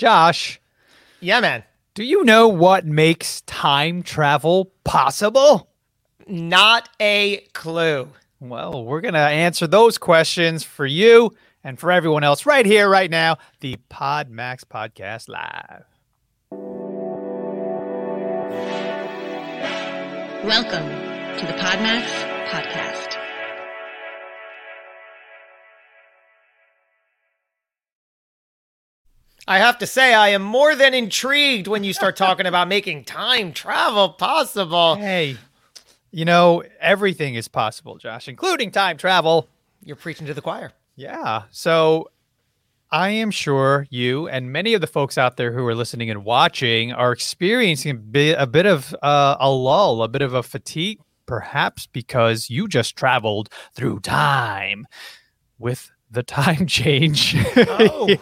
Josh, Yeah, man. do you know what makes time travel possible? Not a clue. Well, we're going to answer those questions for you and for everyone else right here, right now. The PodMax Podcast Live. Welcome to the Podmax Podcast. I have to say, I am more than intrigued when you start talking about making time travel possible. Hey, you know, everything is possible, Josh, including time travel. You're preaching to the choir. Yeah. So I am sure you and many of the folks out there who are listening and watching are experiencing a bit, a bit of uh, a lull, a bit of a fatigue, perhaps because you just traveled through time with the time change Oh.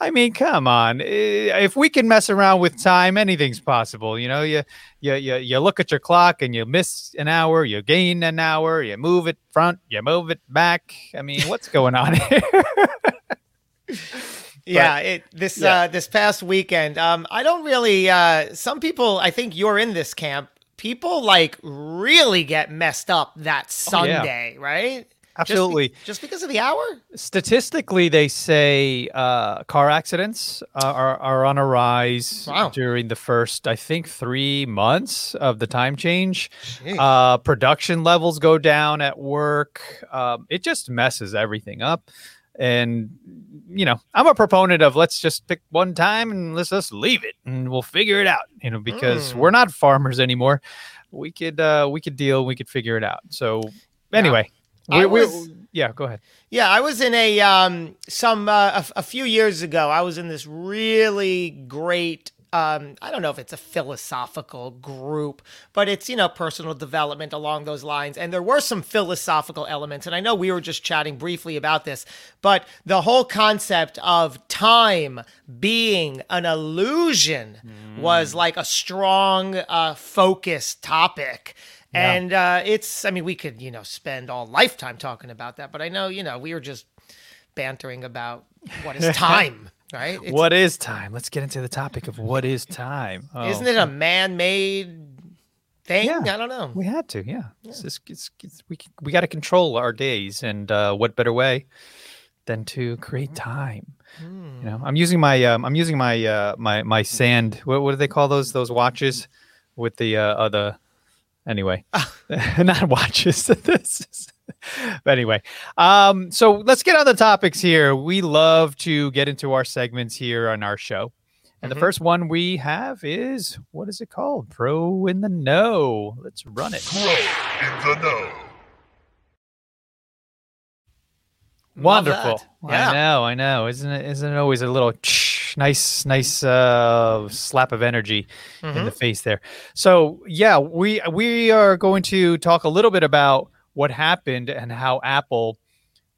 I mean, come on. Eh, If we can mess around with time, anything's possible. You know, you you you, you look at your clock and you miss an hour, you gain an hour, you move it front, you move it back. I mean, what's going on here? Yeah, it this yeah. uh this past weekend. Um I don't really uh some people I think you're in this camp. People like really get messed up that Oh, yeah. Sunday, right? Just be- Absolutely. Just, because of the hour? Statistically, they say uh, car accidents uh, are, are on a rise Wow. during the first, I think, three months of the time change. Uh, production levels go down at work. Um, it just messes everything up. And, you know, I'm a proponent of let's just pick one time and let's just leave it and we'll figure it out, you know, because Mm. we're not farmers anymore. We could, uh, we could deal, we could figure it out. So, anyway. I we- we- was- yeah, go ahead. Yeah, I was in a um some uh, a, a few years ago. I was in this really great um I don't know if it's a philosophical group, but it's you know personal development along those lines. And there were some philosophical elements, and I know we were just chatting briefly about this, but the whole concept of time being an illusion was like a strong uh focus topic. Yeah. And uh, it's, I mean, we could, you know, spend all lifetime talking about that, but I know, you know, we were just bantering about what is time, right? It's, what is time? Let's get into the topic of what is time. Oh, Isn't it a man made thing? Yeah. I don't know. We had to, yeah. It's just- it's- it's- we we got to control our days, and uh, what better way than to create time? Hmm. You know, I'm using my um, I'm using my uh, my my sand. What, what do they call those those watches with the uh, uh the anyway, not watches. this is, but anyway, um, so let's get on the topics here. We love to get into our segments here on our show. And Mhm. the first one we have is what is it called? Pro in the know. Let's run it. Pro in the know. Wonderful. Yeah. I know, I know. Isn't it isn't it always a little nice nice uh slap of energy in the face there. So, yeah, we we are going to talk a little bit about what happened and how Apple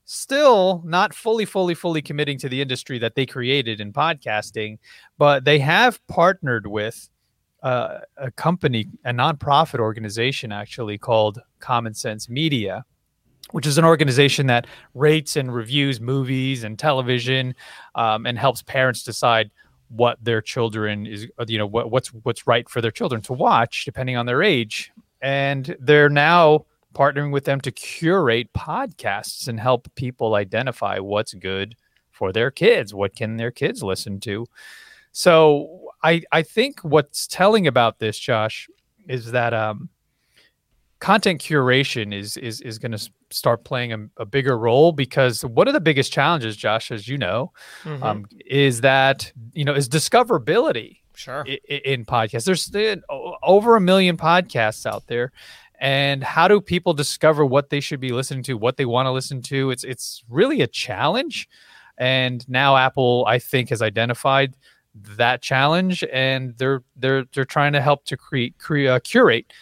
still not fully fully fully committing to the industry that they created in podcasting, but they have partnered with uh, a company, a nonprofit organization actually called Common Sense Media, which is an organization that rates and reviews movies and television um, and helps parents decide what their children is uh, you know what, what's what's right for their children to watch depending on their age. And they're now partnering with them to curate podcasts and help people identify what's good for their kids what can their kids listen to. So i i think what's telling about this josh is that um content curation is is is going to start playing a, a bigger role because one of the biggest challenges josh as you know Mhm. um, is that you know is discoverability sure. i- i- in podcasts. There's uh, over a million podcasts out there, and how do people discover what they should be listening to, what they want to listen to? It's it's really a challenge, and now Apple, I think, has identified that challenge, and they're they're they're trying to help to create cre- uh, curate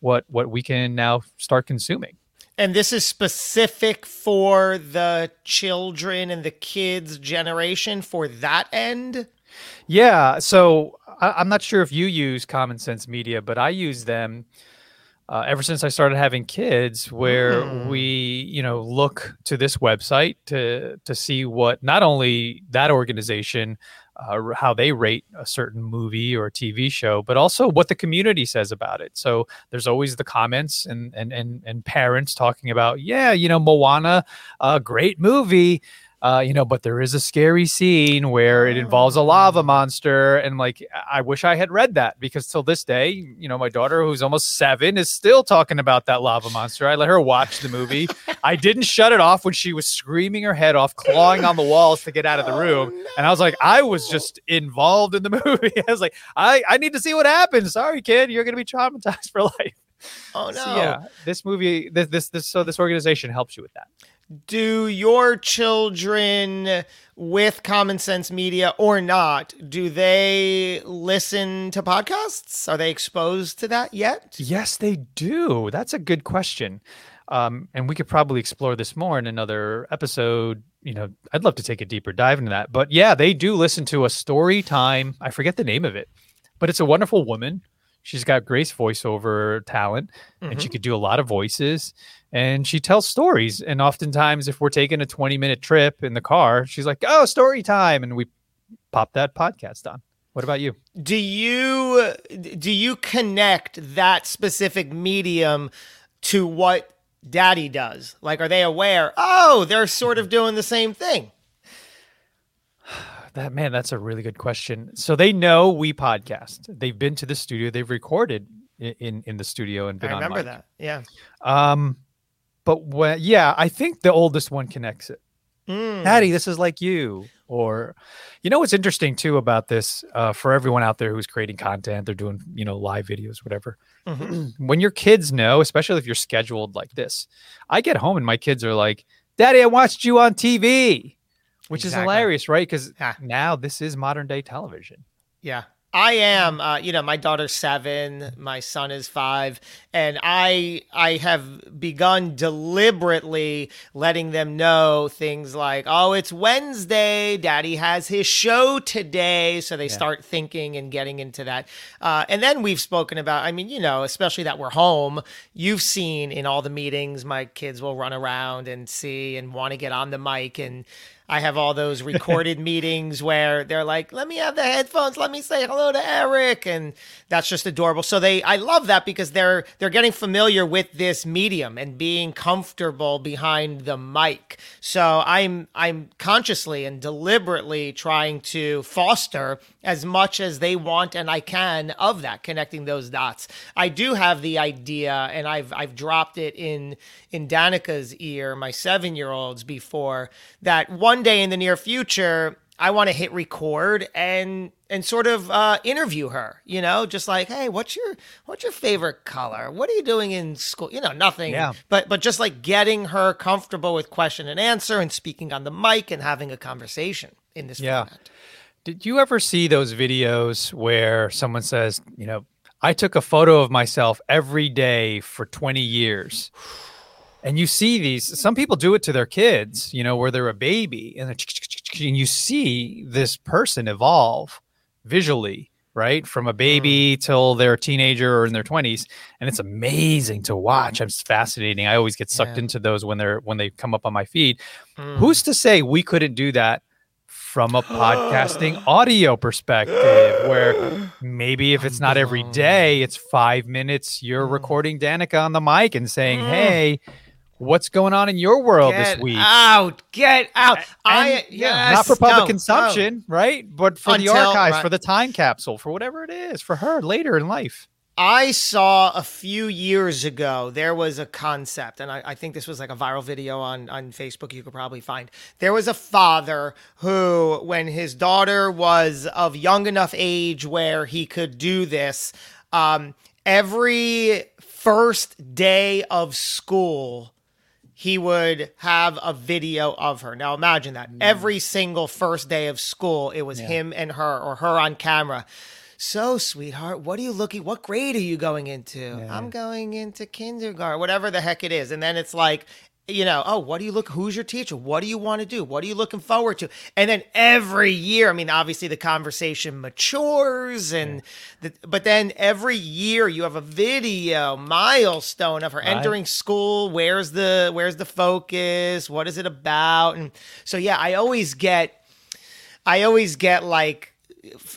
what what we can now start consuming. And this is specific for the children and the kids generation for that end. Yeah. So I, I'm not sure if you use Common Sense Media, but I use them uh, ever since I started having kids, where Mm. we, you know, look to this website to to see what not only that organization, uh, how they rate a certain movie or TV show, but also what the community says about it. So there's always the comments and and and and parents talking about, yeah, you know, Moana, a great movie. Uh, you know, but there is a scary scene where it involves a lava monster, and like I wish I had read that because till this day, you know, my daughter who's almost seven is still talking about that lava monster. I let her watch the movie. I didn't shut it off when she was screaming her head off, clawing on the walls to get out of the room, and I was like, I was just involved in the movie. I was like, I I need to see what happens. Sorry, kid, you're gonna be traumatized for life. Oh no. So, yeah, this movie, this this this so this organization helps you with that. do your children with common sense media or not do they listen to podcasts are they exposed to that yet Yes, they do. That's a good question. Um, and we could probably explore this more in another episode. You know, I'd love to take a deeper dive into that. But yeah, they do listen to a story time. I forget the name of it, but it's a wonderful woman. She's got Grace voiceover talent and she mm-hmm. could do a lot of voices and she tells stories. And oftentimes, if we're taking a 20 minute trip in the car, she's like, Oh, story time. And we pop that podcast on. What about you? do you do you connect that specific medium to what daddy does like are they aware oh they're sort of mm-hmm. doing the same thing That man, that's a really good question. So they know we podcast. They've been to the studio. They've recorded in in the studio and been i remember that yeah Um, but when, yeah, I think the oldest one connects it. Mm. Daddy, this is like you. Or, you know, what's interesting too about this uh, for everyone out there who's creating content, they're doing you know live videos, whatever. Mhm. when your kids know, especially if you're scheduled like this, I get home and my kids are like, "Daddy, I watched you on TV," which is hilarious, right? Because Yeah. now this is modern day television. Yeah. I am, uh, you know, my daughter's seven, my son is five, and I I have begun deliberately letting them know things like, oh, it's Wednesday, Daddy has his show today, so they start thinking and getting into that. Uh, and then we've spoken about, I mean, you know, especially that we're home. You've seen in all the meetings, my kids will run around and see and want to get on the mic and. I have all those recorded meetings where they're like, "Let me have the headphones. Let me say hello to Eric," and that's just adorable. So they, I love that because they're they're getting familiar with this medium and being comfortable behind the mic. So I'm I'm consciously and deliberately trying to foster as much as they want and I can of that, connecting those dots. I do have the idea, and I've I've dropped it in in Danica's ear, my seven year olds, before that one day in the near future. I want to hit record and and sort of uh, interview her, you know, just like, hey, what's your what's your favorite color? What are you doing in school? You know, nothing. Yeah. But but just like getting her comfortable with question and answer and speaking on the mic and having a conversation in this Yeah. format. Did you ever see those videos where someone says, you know, I took a photo of myself every day for 20 years? And you see these, some people do it to their kids, you know, where they're a baby and, and you see this person evolve visually, right? From a baby till they're a teenager or in their 20s. And it's amazing to watch. It's fascinating. I always get sucked Yeah. into those when they're when they come up on my feed. Mm. Who's to say we couldn't do that from a podcasting audio perspective where maybe if it's not every day, it's five minutes, you're recording Danica on the mic and saying, Mm. Hey, what's going on in your world Get this week? Get out! Get out! I And, yes, not for public no, consumption, right? But for the archives, right. for the time capsule, for whatever it is, for her later in life. I saw a few years ago there was a concept, and I, I think this was like a viral video on, on Facebook you could probably find. There was a father who, when his daughter was of young enough age where he could do this, um, every first day of school, he would have a video of her. Now imagine that. Mm. Every single first day of school, it was him and her or her on camera. So, sweetheart, what are you looking what grade are you going into? I'm going into kindergarten, whatever the heck it is. And then it's like you know, oh, what do you look? Who's your teacher? What do you want to do? What are you looking forward to? And then every year, I mean, obviously the conversation matures, and the, but then every year you have a video milestone of her Right. entering school. Where's the where's the focus? What is it about? And so yeah, I always get, I always get like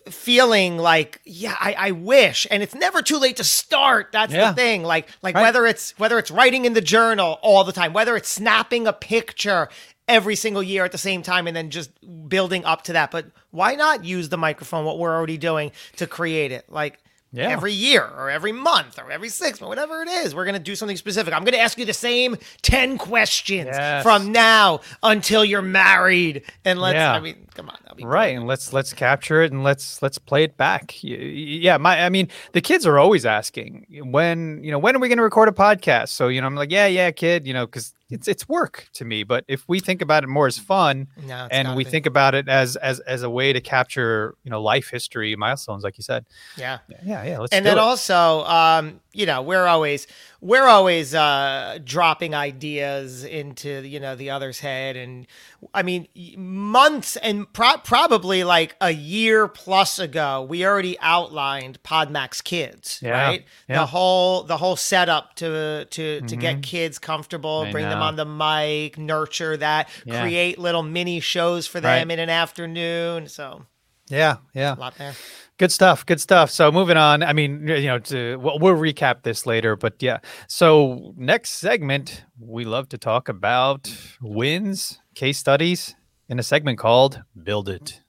feeling like yeah I, I wish. And it's never too late to start. That's Yeah. the thing. Like like Right. whether it's whether it's writing in the journal all the time whether it's snapping a picture every single year at the same time and then just building up to that. But why not use the microphone what we're already doing to create it? Like Yeah. every year or every month or every six months whatever it is we're going to do something specific i'm going to ask you the same 10 questions Yes. from now until you're married and let's Yeah. i mean come on right and let's let's capture it and let's let's play it back yeah my i mean the kids are always asking when you know when are we going to record a podcast so you know i'm like yeah yeah kid you know because it's it's work to me but if we think about it more as fun No, and we be. think about it as as as a way to capture you know life history milestones like you said yeah yeah yeah let's and then it. also um you know we're always we're always uh dropping ideas into you know the other's head and i mean months and pro- probably like a year plus ago we already outlined podmax kids Yeah, right yeah. Mm-hmm. the whole the whole setup to to to get kids comfortable I bring them know. on the mic nurture that Yeah. create little mini shows for them Right. in an afternoon so yeah yeah a lot there Good stuff. Good stuff. So moving on. I mean, you know, to we'll, we'll recap this later, but yeah. So next segment, we love to talk about wins, case studies in a segment called "Build It."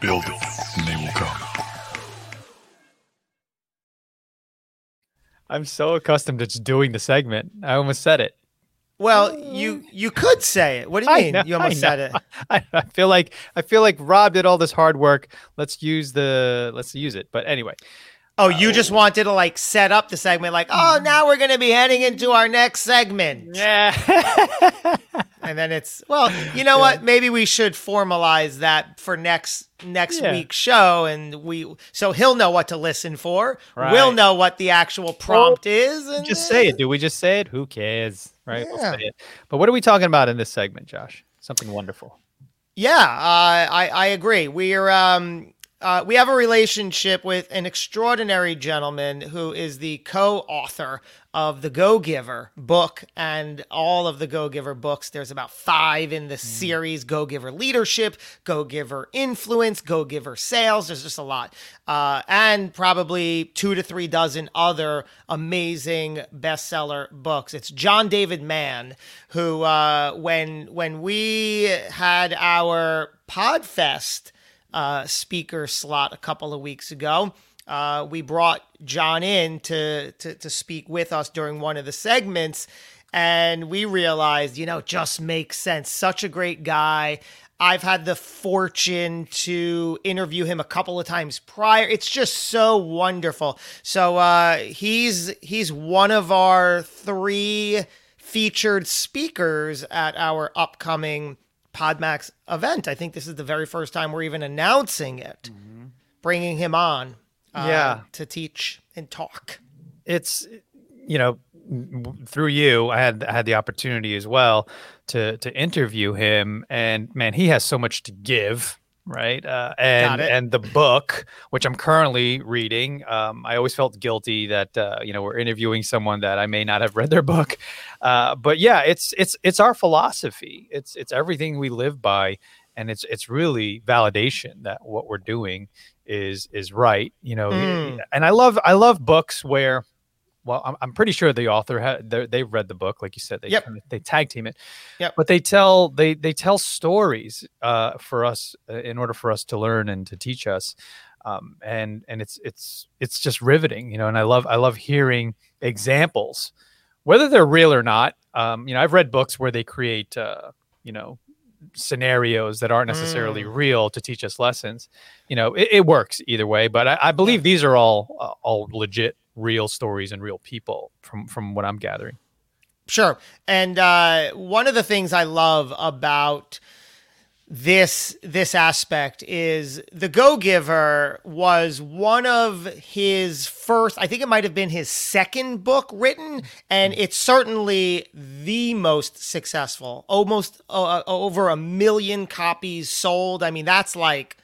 Build it, and they will come. I'm so accustomed to just doing the segment. I almost said it. Well uh, you you could say it. What do you mean? know, you almost said it. I, I feel like I feel like Rob did all this hard work. Let's use the let's use it. But anyway, Oh, you just wanted to like set up the segment, like, oh, now we're going to be heading into our next segment. yeah, And then it's, well, you know what? Maybe we should formalize that for next next Yeah. week's show, and we so he'll know what to listen for. Right. We'll know what the actual prompt is. And just say it. Do we just say it? Who cares? Right? We'll say it. But what are we talking about in this segment, Josh? Something wonderful. Yeah, uh, I I agree. We're um uh, we have a relationship with an extraordinary gentleman who is the co-author of the Go Giver book and all of the Go Giver books. There's about five in the series: Go Giver Leadership, Go Giver Influence, Go Giver Sales. There's just a lot, uh, and probably two to three dozen other amazing bestseller books. It's John David Mann who, uh, when when we had our Podfest uh, speaker slot a couple of weeks ago. Uh, we brought John in to, to to speak with us during one of the segments, and we realized, you know, just makes sense. Such a great guy. I've had the fortune to interview him a couple of times prior. It's just so wonderful. So uh, he's he's one of our three featured speakers at our upcoming Podmax event. I think this is the very first time we're even announcing it, bringing him on uh, Yeah. to teach and talk. it's you know through you i had I had the opportunity as well to to interview him and man he has so much to give right? Uh, and and the book which i'm currently reading um, i always felt guilty that uh, you know we're interviewing someone that i may not have read their book. Uh, but yeah it's it's it's our philosophy. It's it's everything we live by and it's it's really validation that what we're doing is is right you know Mm. and i love i love books where well i'm, I'm pretty sure the author had they've read the book like you said they Yep. kinda- they tag team it Yep. but they tell they they tell stories uh for us uh, in order for us to learn and to teach us um and and it's it's it's just riveting you know and i love i love hearing examples whether they're real or not um you know i've read books where they create uh you know scenarios that aren't necessarily Mm. real to teach us lessons you know it, it works either way but i, I believe these are all uh, all legit real stories and real people from from what i'm gathering Sure. And uh, one of the things I love about this this aspect is the Go Giver was one of his first. I think it might have been his second book written, and it's certainly the most successful. Almost uh, over a million copies sold. I mean, that's like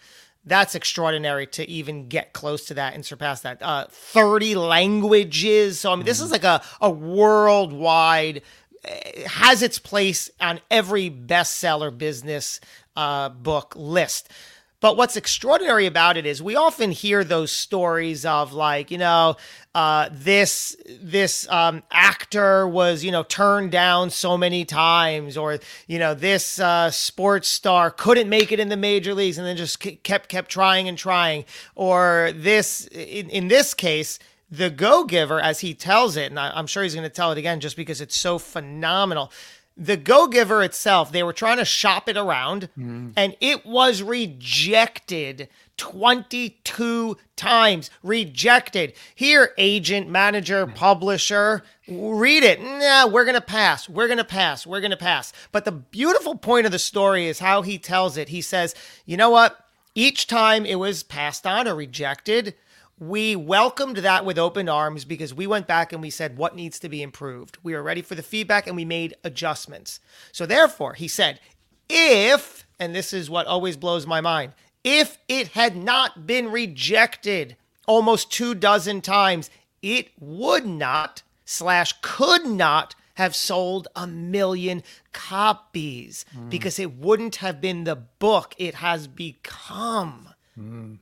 that's extraordinary to even get close to that and surpass that. Uh, 30 languages. So, I mean, this is like a, a worldwide, uh, has its place on every bestseller business uh, book list. But what's extraordinary about it is we often hear those stories of like, you know, uh, this this um, actor was you know turned down so many times, or you know this uh, sports star couldn't make it in the major leagues and then just kept kept trying and trying, or this in, in this case the go giver as he tells it, and I, I'm sure he's going to tell it again just because it's so phenomenal the Go Giver itself, they were trying to shop it around, mm. and it was rejected 22 times. Rejected. Here, agent, manager, publisher, read it. Nah, we're going to pass. We're going to pass. We're going to pass. But the beautiful point of the story is how he tells it. He says, you know what? Each time it was passed on or rejected, we welcomed that with open arms because we went back and we said what needs to be improved. We were ready for the feedback and we made adjustments. So, therefore, he said, if, and this is what always blows my mind, if it had not been rejected almost two dozen times, it would not slash could not have sold a million copies mm. because it wouldn't have been the book it has become. Mm.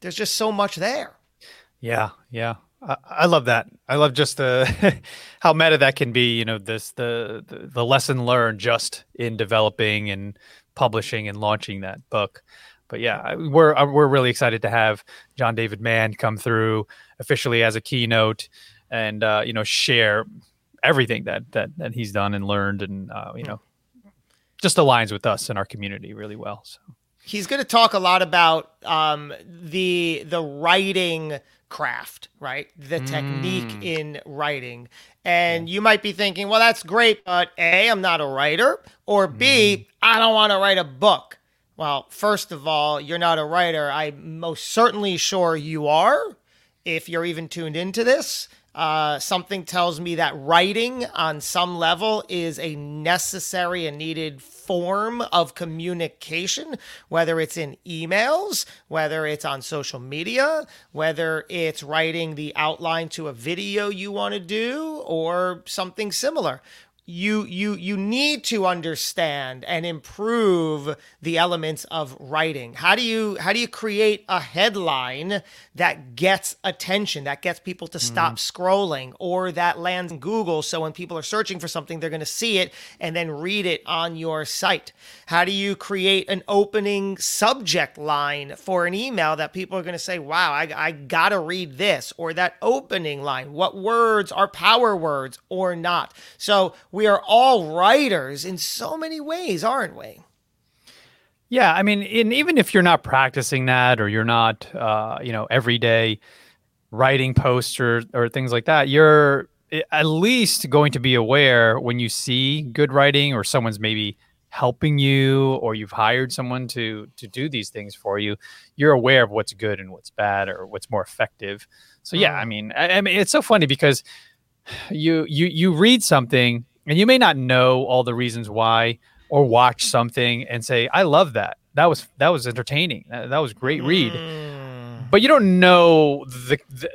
There's just so much there. Yeah, yeah. I, I love that. I love just the how meta that can be. You know, this the, the the lesson learned just in developing and publishing and launching that book. But yeah, we're uh, we're really excited to have John David Mann come through officially as a keynote and uh, you know share everything that that that he's done and learned and uh, you know just aligns with us and our community really well. So he's going to talk a lot about um, the the writing craft, right? The mm. technique in writing. And you might be thinking, well, that's great, but A, I'm not a writer, or B, mm. I don't want to write a book. Well, first of all, you're not a writer. I'm most certainly sure you are if you're even tuned into this. Uh, something tells me that writing on some level is a necessary and needed form of communication, whether it's in emails, whether it's on social media, whether it's writing the outline to a video you want to do, or something similar you you you need to understand and improve the elements of writing. How do you how do you create a headline that gets attention that gets people to stop mm. scrolling or that lands in google so when people are searching for something they're going to see it and then read it on your site? How do you create an opening subject line for an email that people are going to say wow i, I gotta read this or that opening line what words are power words or not? So we are all writers in so many ways, aren't we? Yeah, I mean, in, even if you're not practicing that or you're not, uh, you know, every day writing posts or, or things like that, you're at least going to be aware when you see good writing or someone's maybe helping you or you've hired someone to to do these things for you you're aware of what's good and what's bad or what's more effective so yeah mm. i mean I, I mean it's so funny because you you you read something and you may not know all the reasons why or watch something and say i love that. That was that was entertaining. That, that was great read. Mm. but you don't know the, the,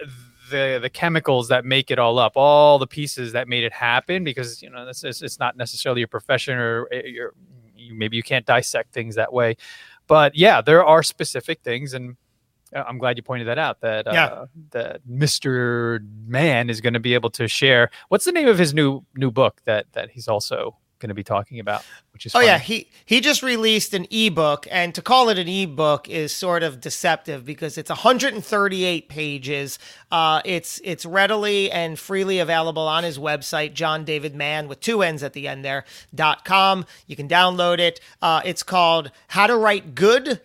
the the chemicals that make it all up all the pieces that made it happen because you know this is it's not necessarily your profession or eh, your maybe you can't dissect things that way. But yeah there are specific things and I'm glad you pointed that out. That yeah. uh, that Mr. Mann is going to be able to share. What's the name of his new new book that that he's also going to be talking about? Which is oh funny. yeah, he he just released an ebook, and to call it an ebook is sort of deceptive because it's 138 pages. Uh, it's it's readily and freely available on his website, John David Mann with two N's at the end there dot com. You can download it. Uh, it's called How to Write Good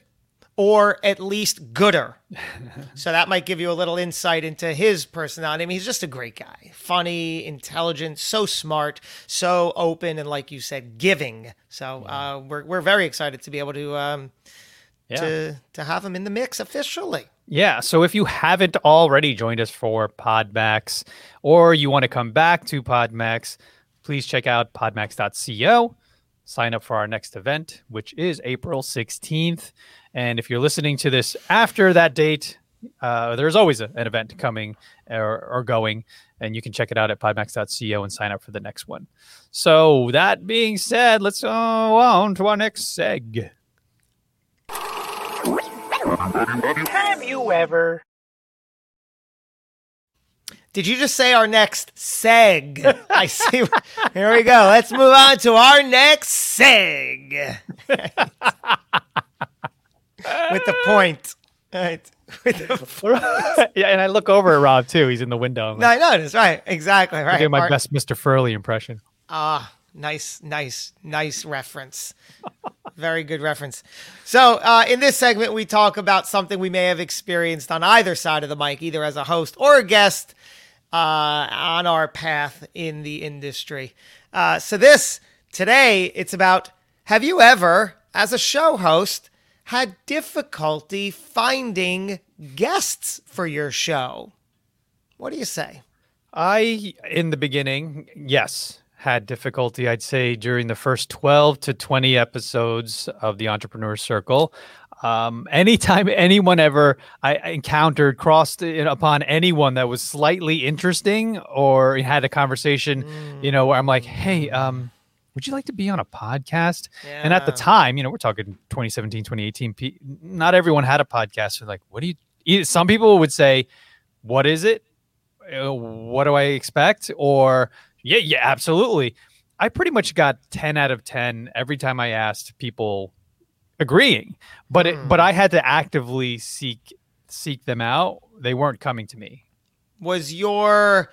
or at least gooder. so that might give you a little insight into his personality. I mean, he's just a great guy, funny, intelligent, so smart, so open, and like you said, giving. So uh, we're we're very excited to be able to um, Yeah. to to have him in the mix officially. Yeah. So if you haven't already joined us for Podmax or you want to come back to Podmax, please check out podmax.co. Sign up for our next event, which is April 16th. And if you're listening to this after that date, uh, there's always a, an event coming or, or going, and you can check it out at podmax.co and sign up for the next one. So, that being said, let's go on to our next seg. Have you ever? Did you just say our next seg? I see. Here we go. Let's move on to our next seg. With the point. Right. With the, yeah, and I look over at Rob too. He's in the window. I'm no, like, I noticed. Right. Exactly. Right. doing my best Mr. Furley impression. Ah, nice, nice, nice reference. Very good reference. So, uh, in this segment, we talk about something we may have experienced on either side of the mic, either as a host or a guest uh, on our path in the industry. Uh, so, this today, it's about have you ever, as a show host, had difficulty finding guests for your show? What do you say? I, in the beginning, yes, had difficulty, I'd say, during the first 12 to 20 episodes of the Entrepreneur Circle. Um, anytime anyone ever I encountered, crossed in upon anyone that was slightly interesting or had a conversation, you know, where I'm like, hey, um, would you like to be on a podcast? And at the time, you know, we're talking 2017, 2018, pe- not everyone had a podcast. So like, what do you, some people would say, what is it? uh, what do I expect? Or yeah, yeah, absolutely. I pretty much got 10 out of 10 every time I asked people agreeing. But it, but hmm. I had to actively seek seek them out. They weren't coming to me. was your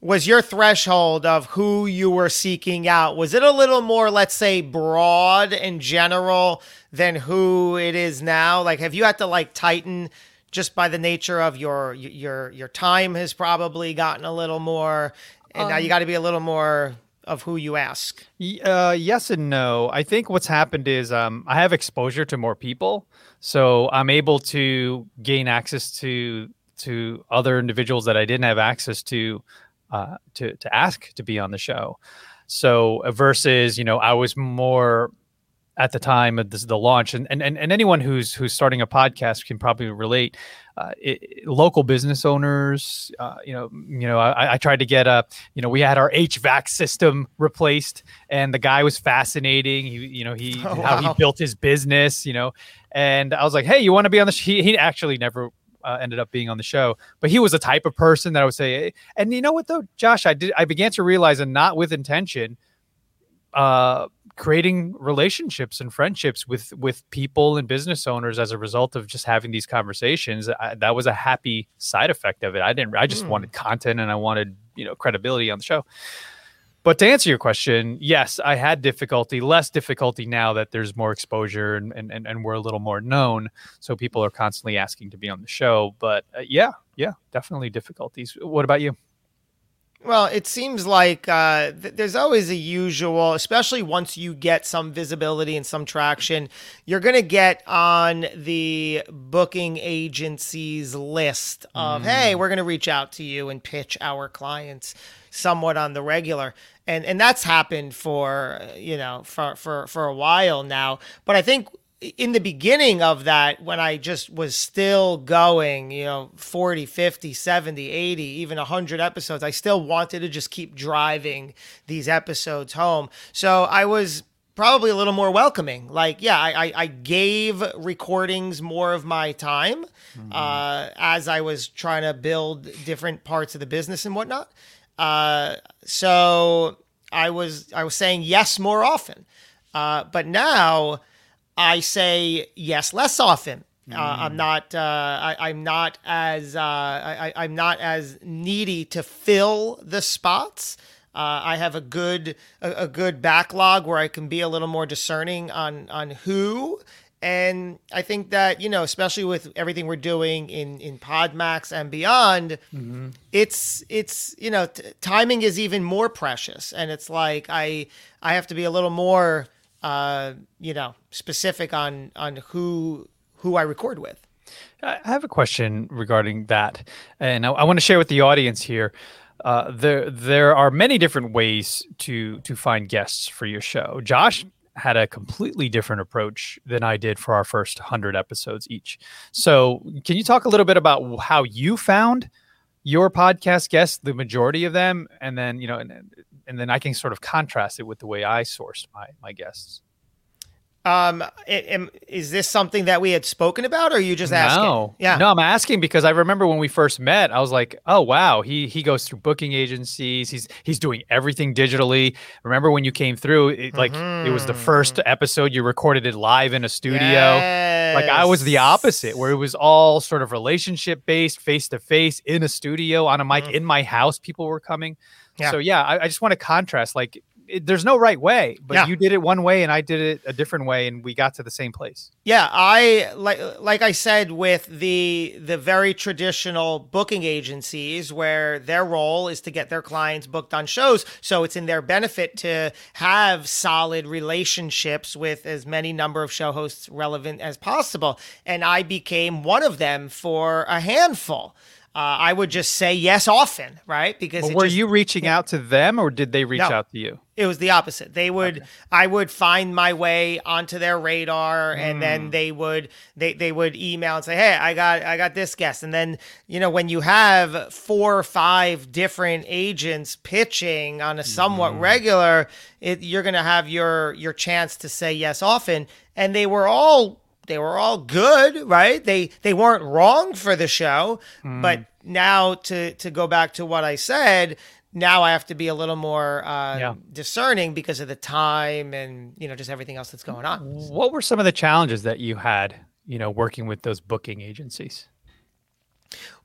was your threshold of who you were seeking out was it a little more let's say broad and general than who it is now like have you had to like tighten just by the nature of your your your time has probably gotten a little more and now you um, got to be a little more of who you ask Uh, yes and no. I think what's happened is um, I have exposure to more people, so I'm able to gain access to to other individuals that I didn't have access to uh, to to ask to be on the show. So versus you know I was more at the time of this, the launch, and, and and anyone who's who's starting a podcast can probably relate. Uh, it, local business owners, uh, you know, you know, I, I tried to get a, you know, we had our HVAC system replaced, and the guy was fascinating. He, you know, he Oh, how he built his business, you know, and I was like, hey, you want to be on the? Sh-? He, he actually never uh, ended up being on the show, but he was the type of person that I would say, and you know what though, Josh, I did, I began to realize, and not with intention, uh creating relationships and friendships with with people and business owners as a result of just having these conversations. I, that was a happy side effect of it. I didn't i just Hmm. wanted content and i wanted you know credibility on the show. But to answer your question yes i had difficulty less difficulty now that there's more exposure and and, and, and we're a little more known. So people are constantly asking to be on the show. But uh, yeah yeah definitely difficulties. What about you Well, it seems like uh, th- there's always a usual, especially once you get some visibility and some traction, you're going to get on the booking agency's list of, hey, we're going to reach out to you and pitch our clients somewhat on the regular. And, and that's happened for, uh, you know, for, for, for a while now. But I think in the beginning of that when i just was still going you know 40 50 70 80 even 100 episodes i still wanted to just keep driving these episodes home. So i was probably a little more welcoming. Like yeah i, I, I gave recordings more of my time uh, as i was trying to build different parts of the business and whatnot. Uh, so i was i was saying yes more often. Uh, but now I say yes less often. Uh, I'm not. Uh, I, I'm not as. Uh, I, I'm not as needy to fill the spots. Uh, I have a good a, a good backlog where I can be a little more discerning on on who and I think that you know, especially with everything we're doing in in Podmax and beyond, mm-hmm. it's it's you know, t- timing is even more precious, and it's like I I have to be a little more uh, you know specific on on who who I record with. I have a question regarding that, and I, I want to share with the audience here. Uh, there, there are many different ways to to find guests for your show. Josh had a completely different approach than I did for our first 100 episodes each. So, can you talk a little bit about how you found your podcast guests, the majority of them, and then, you know, and, and then I can sort of contrast it with the way I sourced my my guests. Um, is this something that we had spoken about, or are you just asking? No, yeah, no, I'm asking because I remember when we first met, I was like, oh wow, he he goes through booking agencies. He's he's doing everything digitally. Remember when you came through? It, like mm-hmm. it was the first mm-hmm. episode you recorded it live in a studio. Yes. Like I was the opposite, where it was all sort of relationship based, face to face in a studio on a mic mm-hmm. in my house. People were coming. Yeah. So yeah, I, I just want to contrast like it, there's no right way, but yeah. you did it one way and I did it a different way, and we got to the same place. Yeah, I like like I said with the the very traditional booking agencies where their role is to get their clients booked on shows, so it's in their benefit to have solid relationships with as many number of show hosts relevant as possible, and I became one of them for a handful uh, I would just say yes often, right? Because well, were just, you reaching out to them or did they reach no, out to you? It was the opposite. They would, okay. I would find my way onto their radar, and mm. then they would, they they would email and say, "Hey, I got I got this guest," and then you know when you have four or five different agents pitching on a somewhat mm. regular, it, you're gonna have your your chance to say yes often, and they were all they were all good, right? They they weren't wrong for the show, mm. but now to to go back to what I said, now I have to be a little more uh, yeah. discerning because of the time and you know just everything else that's going on. What were some of the challenges that you had, you know, working with those booking agencies?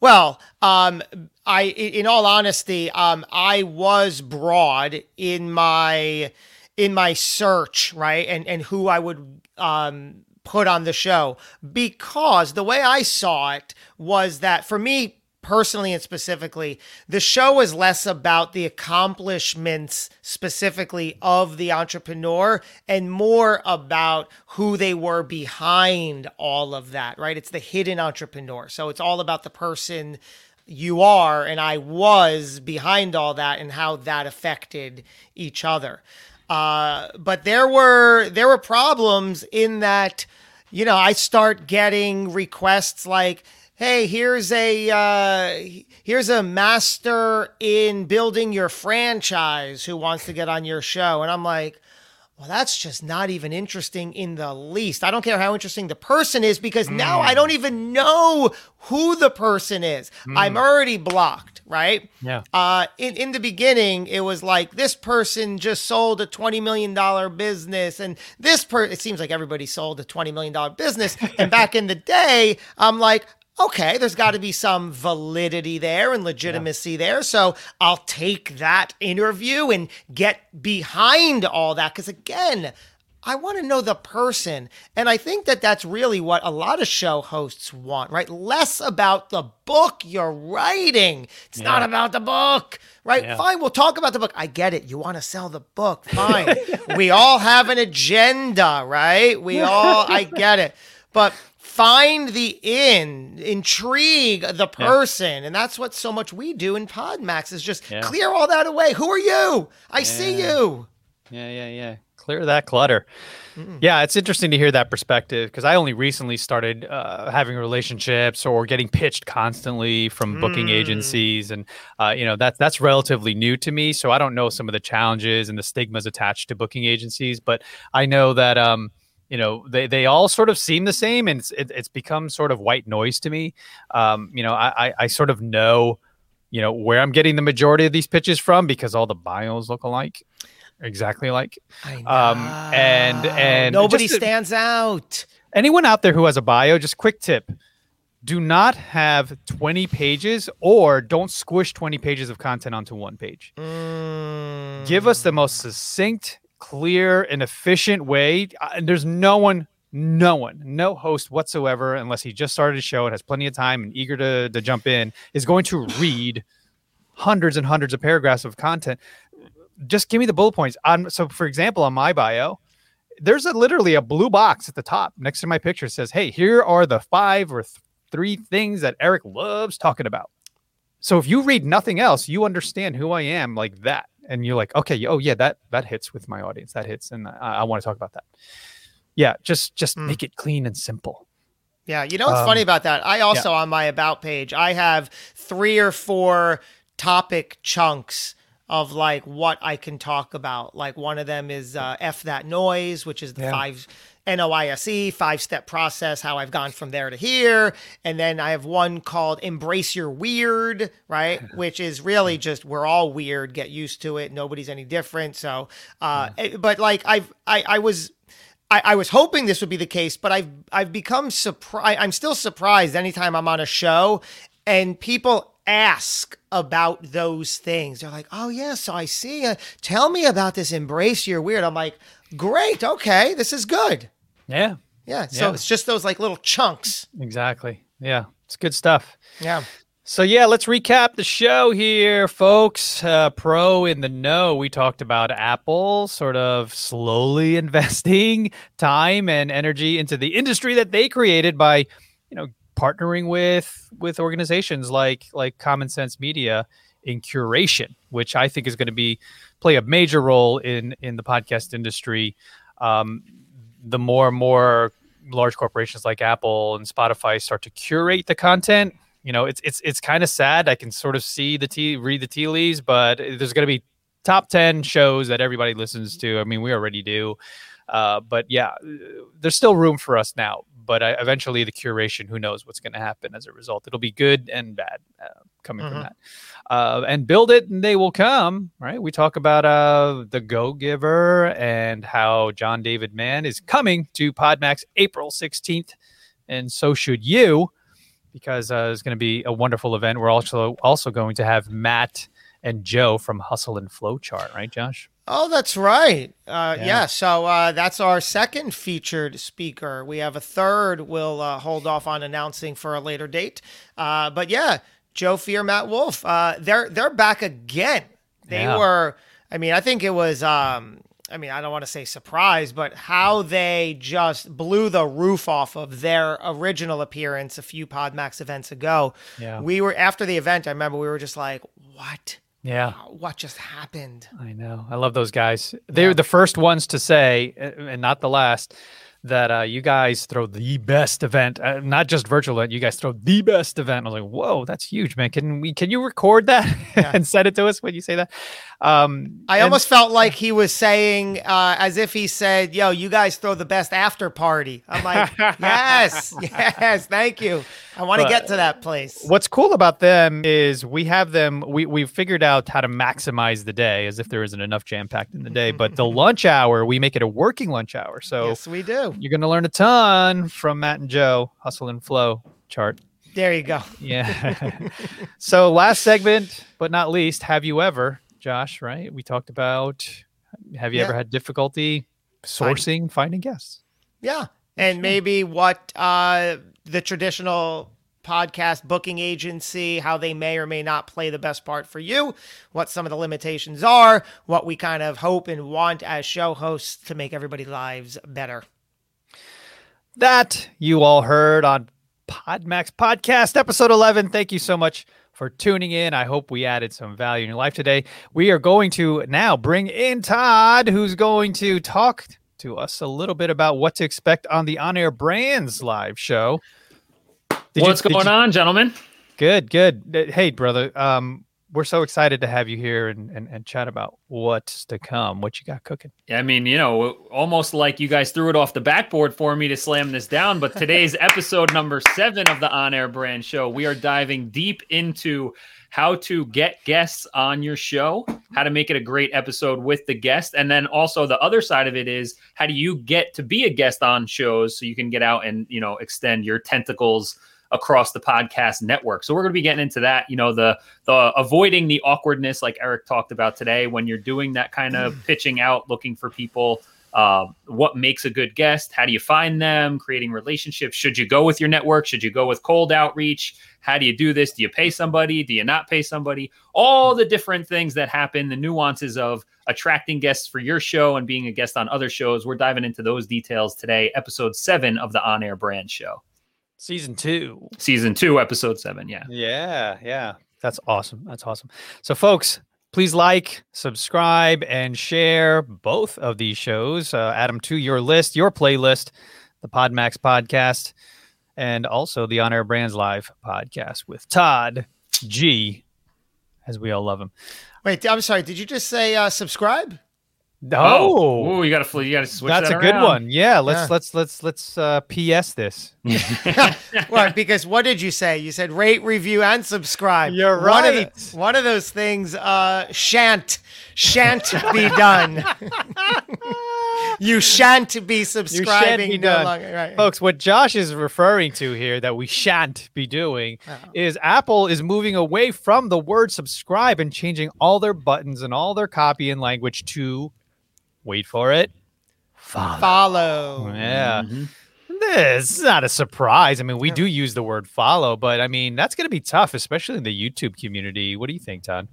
Well, um, I, in all honesty, um, I was broad in my in my search, right, and and who I would um, put on the show because the way I saw it was that for me personally and specifically, the show was less about the accomplishments specifically of the entrepreneur and more about who they were behind all of that, right? It's the hidden entrepreneur. So it's all about the person you are and I was behind all that and how that affected each other. Uh, but there were there were problems in that, you know, I start getting requests like, "Hey, here's a uh, here's a master in building your franchise who wants to get on your show," and I'm like, well, that's just not even interesting in the least. I don't care how interesting the person is because mm. now I don't even know who the person is. Mm. I'm already blocked, right? Yeah. Uh, in, in the beginning, it was like this person just sold a $20 million business, and this person, it seems like everybody sold a $20 million business. and back in the day, I'm like, okay, there's got to be some validity there and legitimacy yeah. there. So I'll take that interview and get behind all that. Because again, I want to know the person. And I think that that's really what a lot of show hosts want, right? Less about the book you're writing. It's yeah. not about the book, right? Yeah. Fine, we'll talk about the book. I get it. You want to sell the book. Fine. we all have an agenda, right? We all, I get it. But find the in, intrigue the person. Yeah. And that's what so much we do in Podmax is just yeah. clear all that away. Who are you? I yeah. see you. Yeah, yeah, yeah. Clear that clutter. Mm. Yeah, it's interesting to hear that perspective because I only recently started uh, having relationships or getting pitched constantly from booking mm. agencies, and uh, you know that's that's relatively new to me. So I don't know some of the challenges and the stigmas attached to booking agencies, but I know that um, you know they, they all sort of seem the same and it's, it, it's become sort of white noise to me. Um, you know I, I sort of know you know where i'm getting the majority of these pitches from because all the bios look alike exactly like um and and nobody stands out. Anyone out there who has a bio just quick tip. Do not have 20 pages or don't squish 20 pages of content onto one page. Mm. give us the most succinct clear and efficient way. Uh, and there's no one no one, no host whatsoever, unless he just started a show and has plenty of time and eager to, to jump in, is going to read hundreds and hundreds of paragraphs of content. Just give me the bullet points. So, for example, on my bio, there's a literally a blue box at the top next to my picture says, "Hey, here are the five or th- three things that Eric loves talking about." So if you read nothing else, you understand who I am like that, and you're like, "Okay, oh yeah, that that hits with my audience. That hits, and I, I want to talk about that." Yeah, just just Mm. make it clean and simple. Yeah, you know what's Um, funny about that? I also on my about page, I have three or four topic chunks of like what I can talk about. Like one of them is uh, F that noise, which is the Yeah. five NOISE five step process, how I've gone from there to here. And then I have one called Embrace Your Weird, right? Which is really just we're all weird, get used to it. Nobody's any different. So, uh, eh, but like I've, I, I was, I, I was hoping this would be the case, but I've I've become surprised. I'm still surprised anytime I'm on a show and people ask about those things. They're like, "Oh yeah, so I see. Uh, tell me about this. Embrace your weird." I'm like, "Great, okay, this is good." Yeah, Yeah. So Yeah. it's just those like little chunks. exactly. Yeah, it's good stuff. Yeah. So yeah, let's recap the show here, folks. Uh, pro in the know. We talked about Apple sort of slowly investing time and energy into the industry that they created by, you know, partnering with with organizations like like Common Sense Media in curation, which I think is going to be play a major role in in the podcast industry. Um, the more and more large corporations like Apple and Spotify start to curate the content, you know, it's it's it's kind of sad. I can sort of see the tea, read the tea leaves, but there's going to be top ten shows that everybody listens to. I mean, we already do, uh, but yeah, there's still room for us now. But I, eventually, the curation, who knows what's going to happen as a result? It'll be good and bad uh, coming from Mhm. that. Uh, and build it, and they will come. Right? We talk about uh, the Go Giver and how John David Mann is coming to Podmax April 16th, and so should you because uh, it's going to be a wonderful event. We're also also going to have Matt and Joe from Hustle and Flowchart, right, Josh? Oh, that's right. Uh, yeah. Yeah. So uh, that's our second featured speaker. We have a third. We'll uh, hold off on announcing for a later date. Uh, but yeah, Joe Fier, Matt Wolfe. Uh, they're they're back again. They Yeah. were. I mean, I think it was. Um, I mean, I don't want to say surprise, but how they just blew the roof off of their original appearance a few Podmax events ago. Yeah. We were after the event. I remember we were just like, "What? Yeah, What just happened?" I know. I love those guys. They were the first ones to say, uh, and not the last, that uh, you guys throw the best event, uh, not just virtual event. You guys throw the best event. I was like, whoa, that's huge, man. Can we? Can you record that Yeah. and send it to us when you say that? Um, I and- almost felt like he was saying, uh, as if he said, "Yo, you guys throw the best after party." I'm like, "Yes, yes, thank you. I want to get to that place." What's cool about them is we have them. We we've figured out how to maximize the day, as if there isn't enough jam packed in the day. But the lunch hour, we make it a working lunch hour. So yes, we do. you're going to learn a ton from Matt and Joe. Hustle and flow chart. There you go. Yeah. so last segment, but not least, have you ever, Josh? Right? We talked about. Have you Yeah. ever had difficulty sourcing, finding guests? Yeah, and maybe what uh, the traditional podcast booking agency, how they may or may not play the best part for you, what some of the limitations are, what we kind of hope and want as show hosts to make everybody's lives better. That you all heard on Podmax Podcast, episode 11. Thank you so much for tuning in. I hope we added some value in your life today. We are going to now bring in Todd, who's going to talk to us a little bit about what to expect on the On Air Brands live show. Did What's did going you- on, gentlemen? Good, good. Hey, brother. Um, we're so excited to have you here and, and, and chat about what's to come, what you got cooking. Yeah, I mean, you know, almost like you guys threw it off the backboard for me to slam this down. But today's episode number seven of the On Air Brand Show, we are diving deep into how to get guests on your show, how to make it a great episode with the guest. And then also the other side of it is how do you get to be a guest on shows so you can get out and, you know, extend your tentacles across the podcast network. So we're going to be getting into that, you know, the the avoiding the awkwardness like Eric talked about today when you're doing that kind of pitching out looking for people uh, what makes a good guest, how do you find them, creating relationships. Should you go with your network? Should you go with cold outreach? How do you do this? Do you pay somebody? Do you not pay somebody? All the different things that happen, the nuances of attracting guests for your show and being a guest on other shows. We're diving into those details today, episode seven of the On Air Brand Show. Season two. Season two, episode seven. Yeah. Yeah, yeah. That's awesome. That's awesome. So, folks, please like, subscribe, and share both of these shows. Uh, add them to your list, your playlist, the Podmax podcast, and also the On Air Brands Live podcast with Todd G, as we all love him. Wait, I'm sorry. Did you just say uh, subscribe? Oh, Ooh, you gotta fl- you gotta switch. that's that a good around. one. Yeah, let's Yeah. let's let's let's uh, PS this. Right, because what did you say? You said rate, review, and subscribe. You're One of, right. the- one of those things uh, shan't shan't be done. you shan't be subscribing be no done. longer. Right. Folks, what Josh is referring to here that we shan't be doing is Apple is moving away from the word subscribe and changing all their buttons and all their copy and language to wait for it. Follow. Follow. Yeah. Mm-hmm. This is not a surprise. I mean, we do use the word follow, but I mean, that's going to be tough, especially in the YouTube community. What do you think, Todd?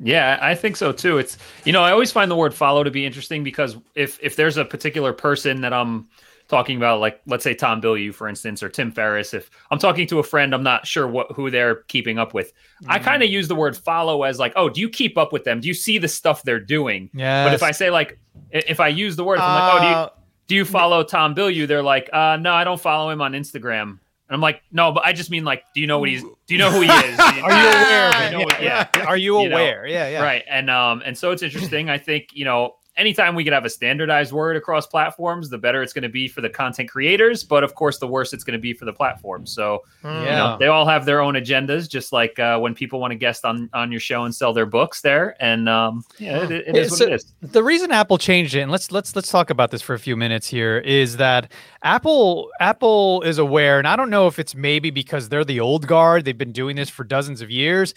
Yeah, I think so too. It's you know I always find the word follow to be interesting because if if there's a particular person that I'm talking about, like let's say Tom Bilyeu, for instance, or Tim Ferriss, if I'm talking to a friend, I'm not sure what who they're keeping up with. I kind of use the word follow as like, oh, do you keep up with them? Do you see the stuff they're doing? Yeah. But if I say like, if I use the word, if I'm like, oh, do you Uh, do you follow Tom Bilyeu? They're like, uh, no, I don't follow him on Instagram. And I'm like, no, but I just mean like, do you know what he's? Do you know who he is? Are you aware what- yeah. Are you You know, aware? yeah, yeah. Right. And um and so it's interesting. I think, you know, anytime we could have a standardized word across platforms, the better it's going to be for the content creators, but of course the worse it's going to be for the platform. So, mm. you Yeah. know, they all have their own agendas just like uh, when people want to guest on on your show and sell their books there and um yeah, it, it Yeah, what so- it is. the reason Apple changed it, and let's let's let's talk about this for a few minutes here, is that Apple Apple is aware, and I don't know if it's maybe because they're the old guard, they've been doing this for dozens of years,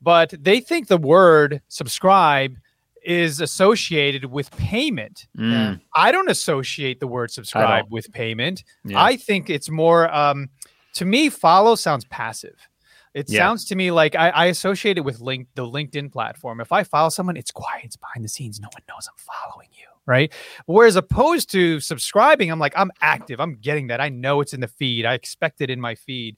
but they think the word subscribe is associated with payment. Mm, I don't associate the word subscribe with payment. yeah. I think it's more um to me, follow sounds passive. It Yeah. sounds to me like I, I associate it with link the LinkedIn platform. If I follow someone, it's quiet, it's behind the scenes, no one knows I'm following you, right? Whereas opposed to subscribing, I'm like, I'm active, I'm getting that. I know it's in the feed, I expect it in my feed.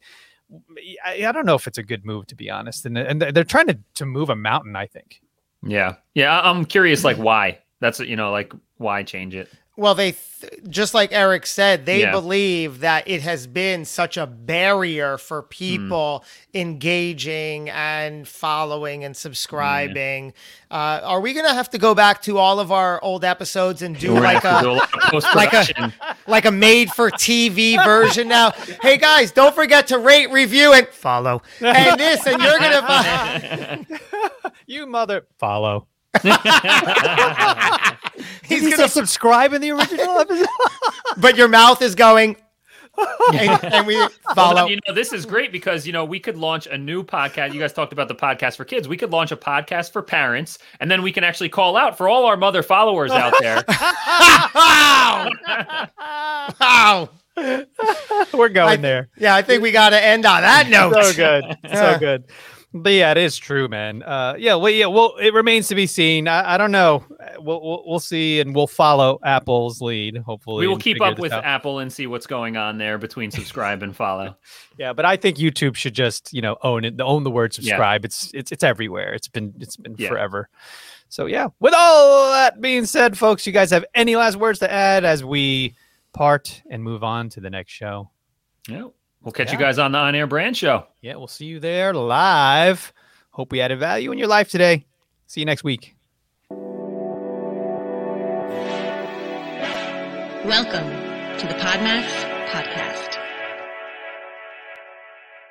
I, I don't know if it's a good move to be honest. And, and they're trying to, to move a mountain, I think. Yeah. Yeah, I'm curious like why. That's you know, like why change it? Well, they th- just like Eric said, they Yeah. believe that it has been such a barrier for people engaging and following and subscribing. Uh, are we going to have to go back to all of our old episodes and do We're like to do a a like a like a made for TV version now? Hey guys, don't forget to rate, review, and follow. And this, and you're gonna. You mother follow. He's He gonna subscribe in the original episode. but your mouth is going. and, and we follow. then, you know, this is great because you know we could launch a new podcast. You guys talked about the podcast for kids. We could launch a podcast for parents, and then we can actually call out for all our mother followers out there. Wow! wow! We're going I- there. Yeah, I think we got to end on that note. so good, so good. But yeah, it is true, man. Uh, yeah, well, yeah, well, it remains to be seen. I, I don't know. We'll, we'll we'll see, and we'll follow Apple's lead. Hopefully, we will keep up with out. Apple and see what's going on there between subscribe and follow. Yeah, but I think YouTube should just you know own it, own the word subscribe. It's it's it's everywhere. It's been it's been Yeah. forever. So yeah. With all that being said, folks, you guys have any last words to add as we part and move on to the next show? Yeah, we'll catch you guys on the on air brand show. Yeah, we'll see you there live. Hope we added value in your life today. See you next week. Welcome to the Podmax Podcast.